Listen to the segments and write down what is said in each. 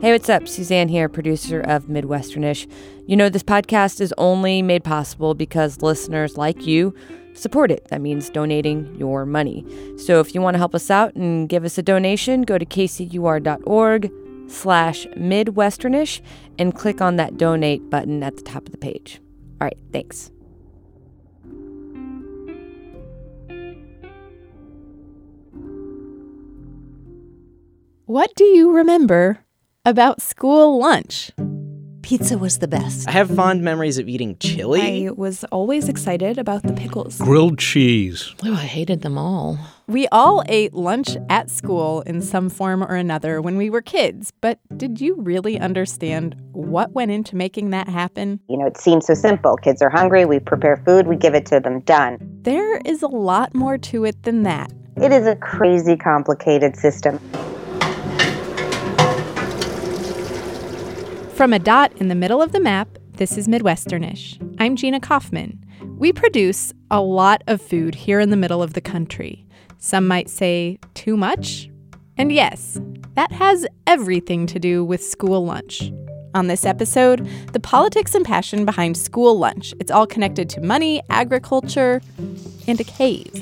Hey, what's up? Suzanne here, producer of Midwesternish. You know, this podcast is only made possible because listeners like you support it. That means donating your money. So if you want to help us out and give us a donation, go to kcur.org slash midwesternish and click on that donate button at the top of the page. All right, thanks. What do you remember about school lunch. Pizza was the best. I have fond memories of eating chili. I was always excited about the pickles. Grilled cheese. Oh, I hated them all. We all ate lunch at school in some form or another when we were kids, but did you really understand what went into making that happen? You know, it seems so simple. Kids are hungry, we prepare food, we give it to them, done. There is a lot more to it than that. It is a crazy complicated system. From a dot in the middle of the map, this is Midwesternish. I'm Gina Kaufman. We produce a lot of food here in the middle of the country. Some might say too much. And yes, that has everything to do with school lunch. On this episode, the politics and passion behind school lunch. It's all connected to money, agriculture, and a cave.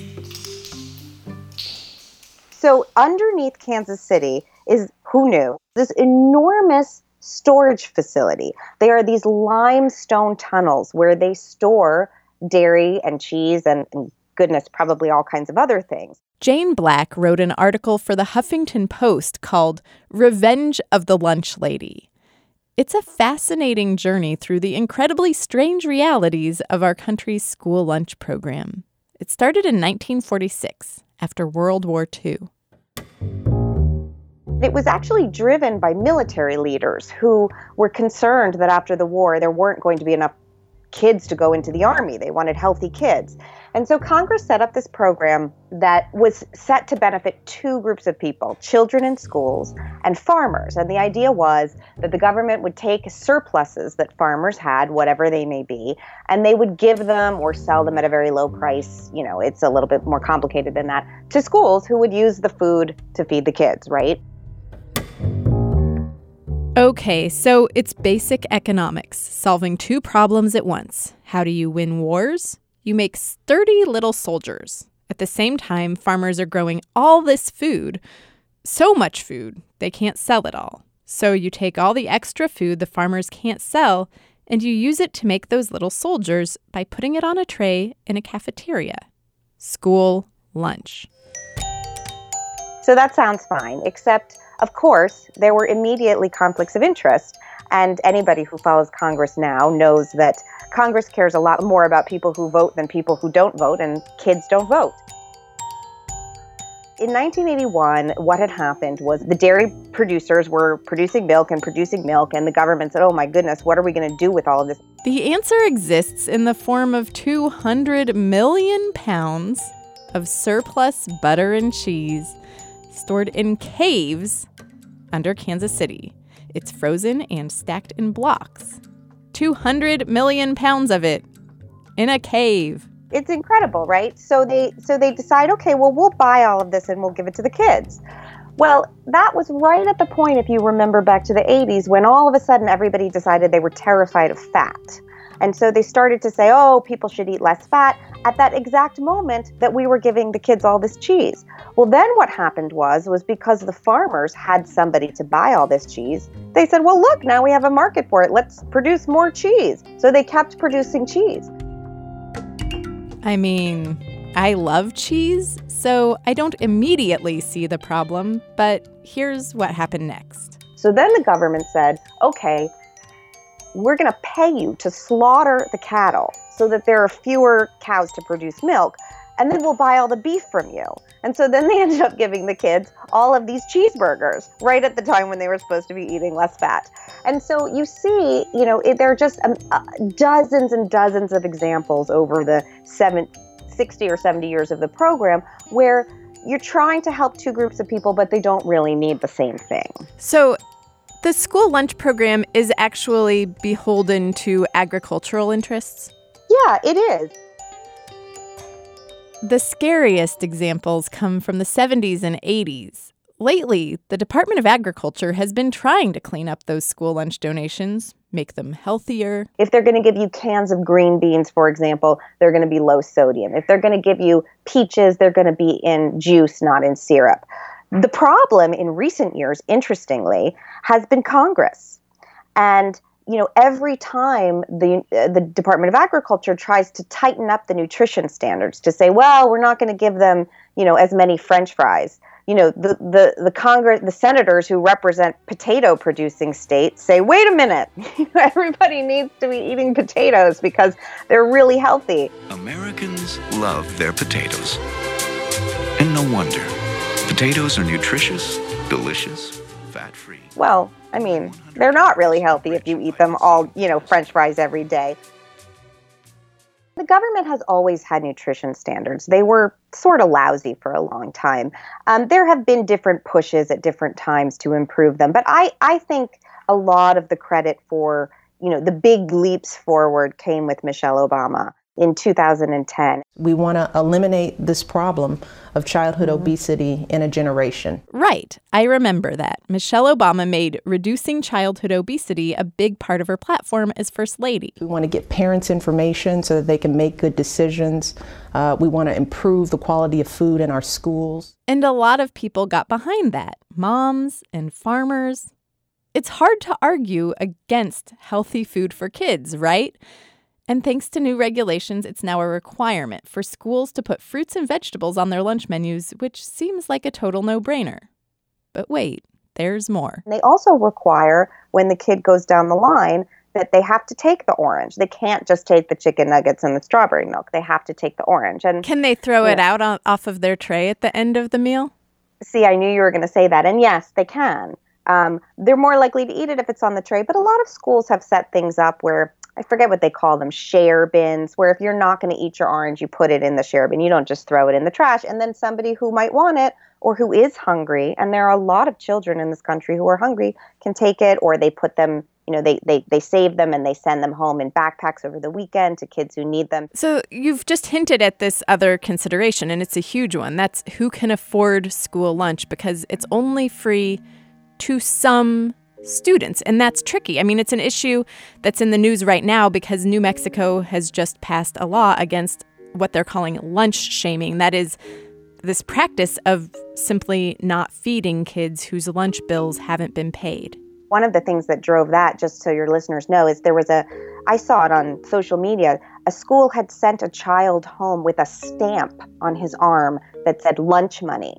So, underneath Kansas City is who knew this enormous storage facility. They are these limestone tunnels where they store dairy and cheese and, and goodness, probably all kinds of other things. Jane Black wrote an article for the Huffington Post called Revenge of the Lunch Lady. It's a fascinating journey through the incredibly strange realities of our country's school lunch program. It started in 1946 after World War II. It was actually driven by military leaders who were concerned that after the war there weren't going to be enough kids to go into the army. They wanted healthy kids. And so Congress set up this program that was set to benefit two groups of people children in schools and farmers. And the idea was that the government would take surpluses that farmers had, whatever they may be, and they would give them or sell them at a very low price. You know, it's a little bit more complicated than that to schools who would use the food to feed the kids, right? Okay, so it's basic economics, solving two problems at once. How do you win wars? You make sturdy little soldiers. At the same time, farmers are growing all this food, so much food, they can't sell it all. So you take all the extra food the farmers can't sell and you use it to make those little soldiers by putting it on a tray in a cafeteria. School lunch. So that sounds fine, except of course, there were immediately conflicts of interest. And anybody who follows Congress now knows that Congress cares a lot more about people who vote than people who don't vote, and kids don't vote. In 1981, what had happened was the dairy producers were producing milk and producing milk, and the government said, Oh my goodness, what are we going to do with all of this? The answer exists in the form of 200 million pounds of surplus butter and cheese stored in caves under Kansas City. It's frozen and stacked in blocks. 200 million pounds of it in a cave. It's incredible, right? So they so they decide, okay, well we'll buy all of this and we'll give it to the kids. Well, that was right at the point if you remember back to the 80s when all of a sudden everybody decided they were terrified of fat. And so they started to say, oh, people should eat less fat at that exact moment that we were giving the kids all this cheese. Well, then what happened was, was because the farmers had somebody to buy all this cheese, they said, well, look, now we have a market for it. Let's produce more cheese. So they kept producing cheese. I mean, I love cheese, so I don't immediately see the problem, but here's what happened next. So then the government said, okay, we're going to pay you to slaughter the cattle so that there are fewer cows to produce milk, and then we'll buy all the beef from you. And so then they ended up giving the kids all of these cheeseburgers right at the time when they were supposed to be eating less fat. And so you see, you know, it, there are just um, uh, dozens and dozens of examples over the seven, 60 or 70 years of the program where you're trying to help two groups of people, but they don't really need the same thing. So the school lunch program is actually beholden to agricultural interests? Yeah, it is. The scariest examples come from the 70s and 80s. lately, the Department of Agriculture has been trying to clean up those school lunch donations, make them healthier. If they're going to give you cans of green beans, for example, they're going to be low sodium. If they're going to give you peaches, they're going to be in juice, not in syrup. The problem in recent years, interestingly, has been Congress. And you know, every time the uh, the Department of Agriculture tries to tighten up the nutrition standards to say, well, we're not going to give them, you know, as many French fries. You know, the the the Congress, the senators who represent potato producing states say, wait a minute, everybody needs to be eating potatoes because they're really healthy. Americans love their potatoes, and no wonder. Potatoes are nutritious, delicious, fat free. Well, I mean, they're not really healthy if you eat them all, you know, french fries every day. The government has always had nutrition standards. They were sort of lousy for a long time. Um, there have been different pushes at different times to improve them, but I, I think a lot of the credit for you know the big leaps forward came with Michelle Obama in 2010. We want to eliminate this problem of childhood mm-hmm. obesity in a generation. Right. I remember that. Michelle Obama made reducing childhood obesity a big part of her platform as First Lady. We want to get parents information so that they can make good decisions. Uh, we want to improve the quality of food in our schools. And a lot of people got behind that moms and farmers. It's hard to argue against healthy food for kids, right? And thanks to new regulations, it's now a requirement for schools to put fruits and vegetables on their lunch menus, which seems like a total no brainer. But wait, there's more. They also require, when the kid goes down the line, that they have to take the orange. They can't just take the chicken nuggets and the strawberry milk. They have to take the orange. And can they throw it out on, off of their tray at the end of the meal? See, I knew you were going to say that. And yes, they can. Um, they're more likely to eat it if it's on the tray. But a lot of schools have set things up where I forget what they call them, share bins, where if you're not going to eat your orange, you put it in the share bin. You don't just throw it in the trash. And then somebody who might want it or who is hungry, and there are a lot of children in this country who are hungry, can take it or they put them, you know, they, they, they save them and they send them home in backpacks over the weekend to kids who need them. So you've just hinted at this other consideration, and it's a huge one. That's who can afford school lunch because it's only free to some students. And that's tricky. I mean, it's an issue that's in the news right now because New Mexico has just passed a law against what they're calling lunch shaming. That is this practice of simply not feeding kids whose lunch bills haven't been paid. One of the things that drove that, just so your listeners know, is there was a, I saw it on social media, a school had sent a child home with a stamp on his arm that said lunch money.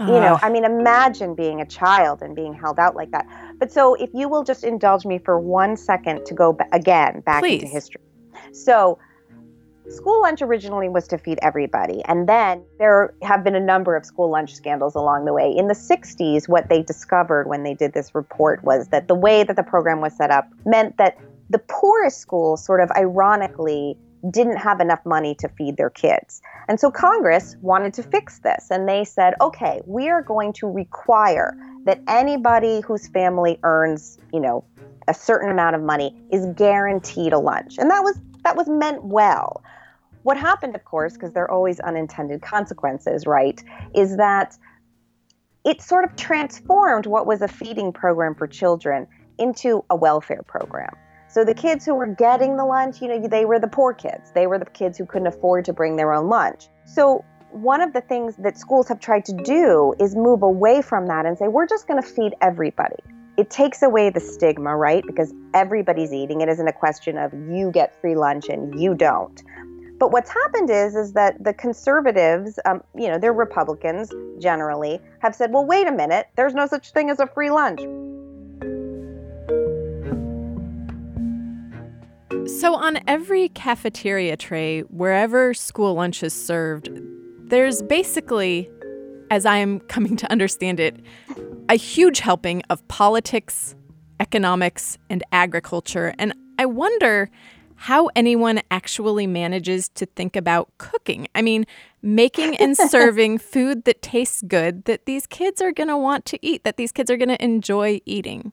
Uh, you know, I mean, imagine being a child and being held out like that. But so, if you will just indulge me for one second to go b- again back Please. into history. So, school lunch originally was to feed everybody. And then there have been a number of school lunch scandals along the way. In the 60s, what they discovered when they did this report was that the way that the program was set up meant that the poorest schools, sort of ironically, didn't have enough money to feed their kids. And so Congress wanted to fix this. And they said, okay, we are going to require that anybody whose family earns, you know, a certain amount of money is guaranteed a lunch. And that was that was meant well. What happened, of course, because there are always unintended consequences, right, is that it sort of transformed what was a feeding program for children into a welfare program. So the kids who were getting the lunch, you know, they were the poor kids. They were the kids who couldn't afford to bring their own lunch. So one of the things that schools have tried to do is move away from that and say, we're just going to feed everybody. It takes away the stigma, right? Because everybody's eating. It isn't a question of you get free lunch and you don't. But what's happened is, is that the conservatives, um, you know, they're Republicans generally, have said, well, wait a minute, there's no such thing as a free lunch. So, on every cafeteria tray, wherever school lunch is served, there's basically, as I am coming to understand it, a huge helping of politics, economics, and agriculture. And I wonder how anyone actually manages to think about cooking. I mean, making and serving food that tastes good, that these kids are going to want to eat, that these kids are going to enjoy eating.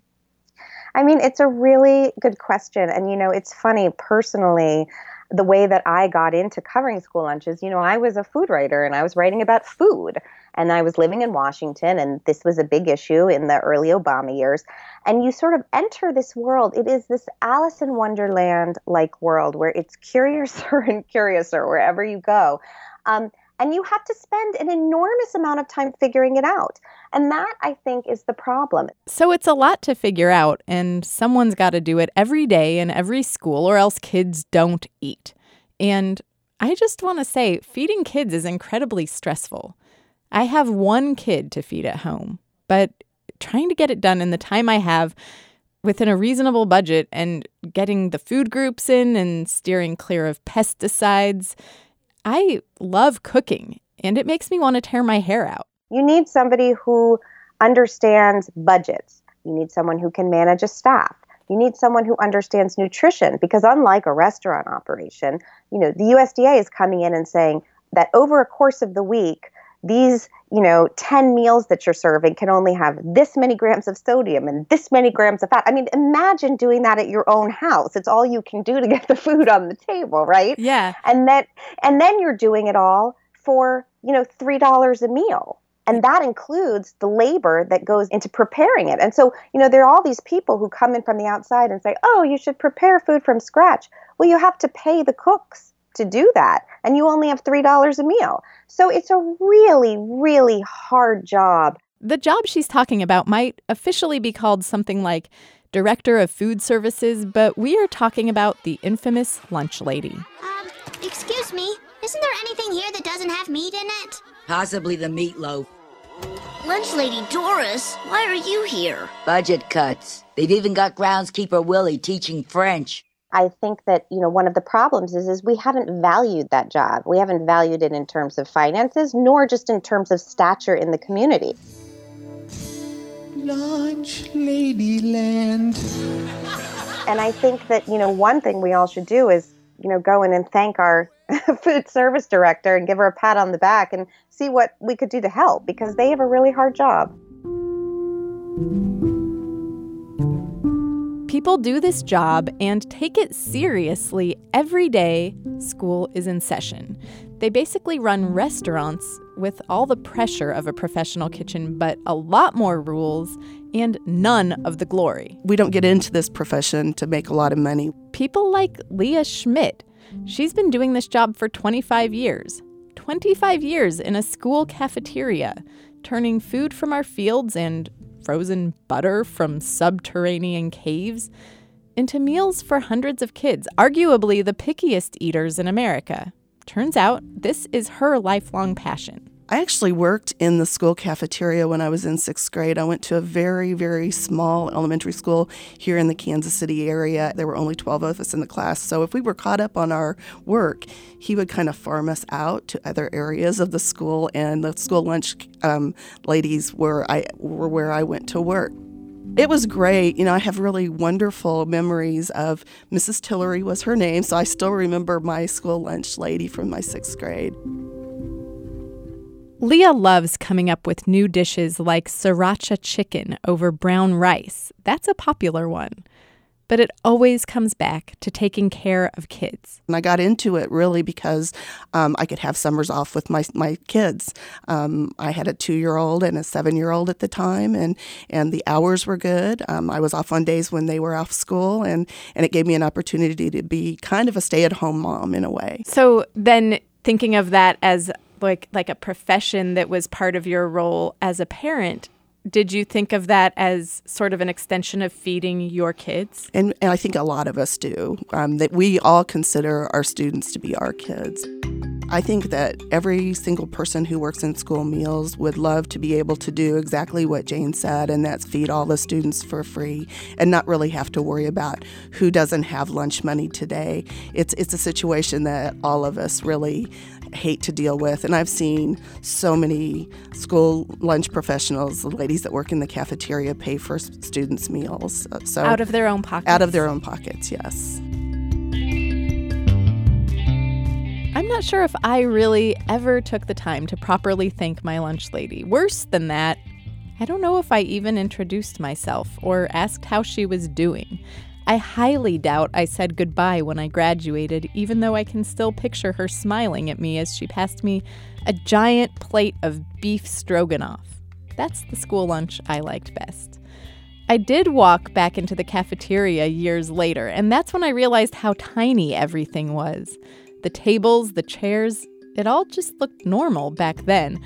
I mean, it's a really good question. And, you know, it's funny personally. The way that I got into covering school lunches, you know, I was a food writer and I was writing about food. And I was living in Washington, and this was a big issue in the early Obama years. And you sort of enter this world. It is this Alice in Wonderland like world where it's curiouser and curiouser wherever you go. Um, and you have to spend an enormous amount of time figuring it out. And that, I think, is the problem. So it's a lot to figure out, and someone's got to do it every day in every school, or else kids don't eat. And I just want to say, feeding kids is incredibly stressful. I have one kid to feed at home, but trying to get it done in the time I have within a reasonable budget and getting the food groups in and steering clear of pesticides I love cooking and it makes me want to tear my hair out. You need somebody who understands budgets. You need someone who can manage a staff. You need someone who understands nutrition because unlike a restaurant operation, you know, the USDA is coming in and saying that over a course of the week, these you know 10 meals that you're serving can only have this many grams of sodium and this many grams of fat. I mean imagine doing that at your own house. It's all you can do to get the food on the table right? Yeah. And then and then you're doing it all for you know three dollars a meal. And that includes the labor that goes into preparing it. And so, you know, there are all these people who come in from the outside and say, oh, you should prepare food from scratch. Well, you have to pay the cooks to do that and you only have $3 a meal. So it's a really, really hard job. The job she's talking about might officially be called something like Director of Food Services, but we are talking about the infamous lunch lady. Um, excuse me, isn't there anything here that doesn't have meat in it? Possibly the meatloaf. Lunch Lady Doris, why are you here? Budget cuts. They've even got groundskeeper Willie teaching French. I think that you know one of the problems is is we haven't valued that job. We haven't valued it in terms of finances, nor just in terms of stature in the community. Lunch Ladyland. And I think that you know one thing we all should do is you know go in and thank our food service director and give her a pat on the back and see what we could do to help because they have a really hard job. People do this job and take it seriously every day school is in session. They basically run restaurants with all the pressure of a professional kitchen, but a lot more rules and none of the glory. We don't get into this profession to make a lot of money. People like Leah Schmidt. She's been doing this job for 25 years. 25 years in a school cafeteria, turning food from our fields and frozen butter from subterranean caves into meals for hundreds of kids, arguably the pickiest eaters in America. Turns out this is her lifelong passion. I actually worked in the school cafeteria when I was in sixth grade. I went to a very, very small elementary school here in the Kansas City area. There were only 12 of us in the class. So if we were caught up on our work, he would kind of farm us out to other areas of the school, and the school lunch um, ladies were, I, were where I went to work. It was great. You know, I have really wonderful memories of Mrs. Tillery was her name, so I still remember my school lunch lady from my sixth grade. Leah loves coming up with new dishes like sriracha chicken over brown rice. That's a popular one. But it always comes back to taking care of kids. And I got into it really because um, I could have summers off with my, my kids. Um, I had a two year old and a seven year old at the time, and, and the hours were good. Um, I was off on days when they were off school, and, and it gave me an opportunity to be kind of a stay at home mom in a way. So then, thinking of that as like like a profession that was part of your role as a parent did you think of that as sort of an extension of feeding your kids? And, and I think a lot of us do, um, that we all consider our students to be our kids. I think that every single person who works in school meals would love to be able to do exactly what Jane said, and that's feed all the students for free and not really have to worry about who doesn't have lunch money today. It's, it's a situation that all of us really hate to deal with. And I've seen so many school lunch professionals, the ladies that work in the cafeteria, pay for students' meals. Uh, so out of their own pockets. Out of their own pockets, yes. I'm not sure if I really ever took the time to properly thank my lunch lady. Worse than that, I don't know if I even introduced myself or asked how she was doing. I highly doubt I said goodbye when I graduated, even though I can still picture her smiling at me as she passed me a giant plate of beef stroganoff. That's the school lunch I liked best. I did walk back into the cafeteria years later, and that's when I realized how tiny everything was. The tables, the chairs, it all just looked normal back then.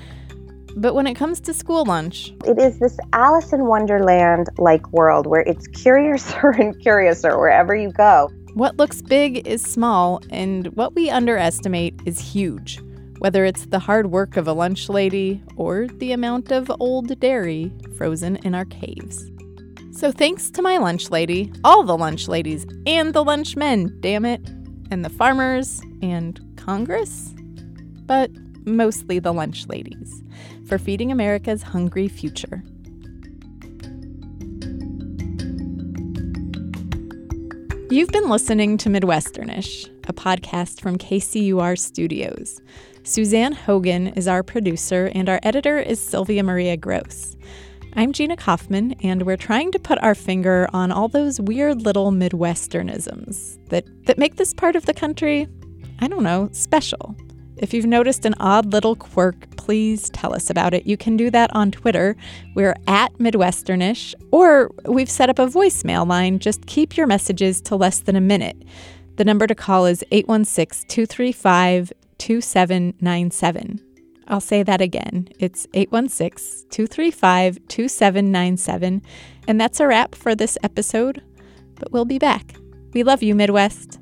But when it comes to school lunch, it is this Alice in Wonderland like world where it's curiouser and curiouser wherever you go. What looks big is small, and what we underestimate is huge. Whether it's the hard work of a lunch lady or the amount of old dairy frozen in our caves. So thanks to my lunch lady, all the lunch ladies, and the lunch men, damn it, and the farmers, and Congress, but mostly the lunch ladies, for feeding America's hungry future. You've been listening to Midwesternish, a podcast from KCUR Studios. Suzanne Hogan is our producer, and our editor is Sylvia Maria Gross. I'm Gina Kaufman, and we're trying to put our finger on all those weird little Midwesternisms that, that make this part of the country, I don't know, special. If you've noticed an odd little quirk, please tell us about it. You can do that on Twitter. We're at Midwesternish, or we've set up a voicemail line. Just keep your messages to less than a minute. The number to call is 816 235 2797. I'll say that again. It's 816 235 2797. And that's a wrap for this episode, but we'll be back. We love you, Midwest.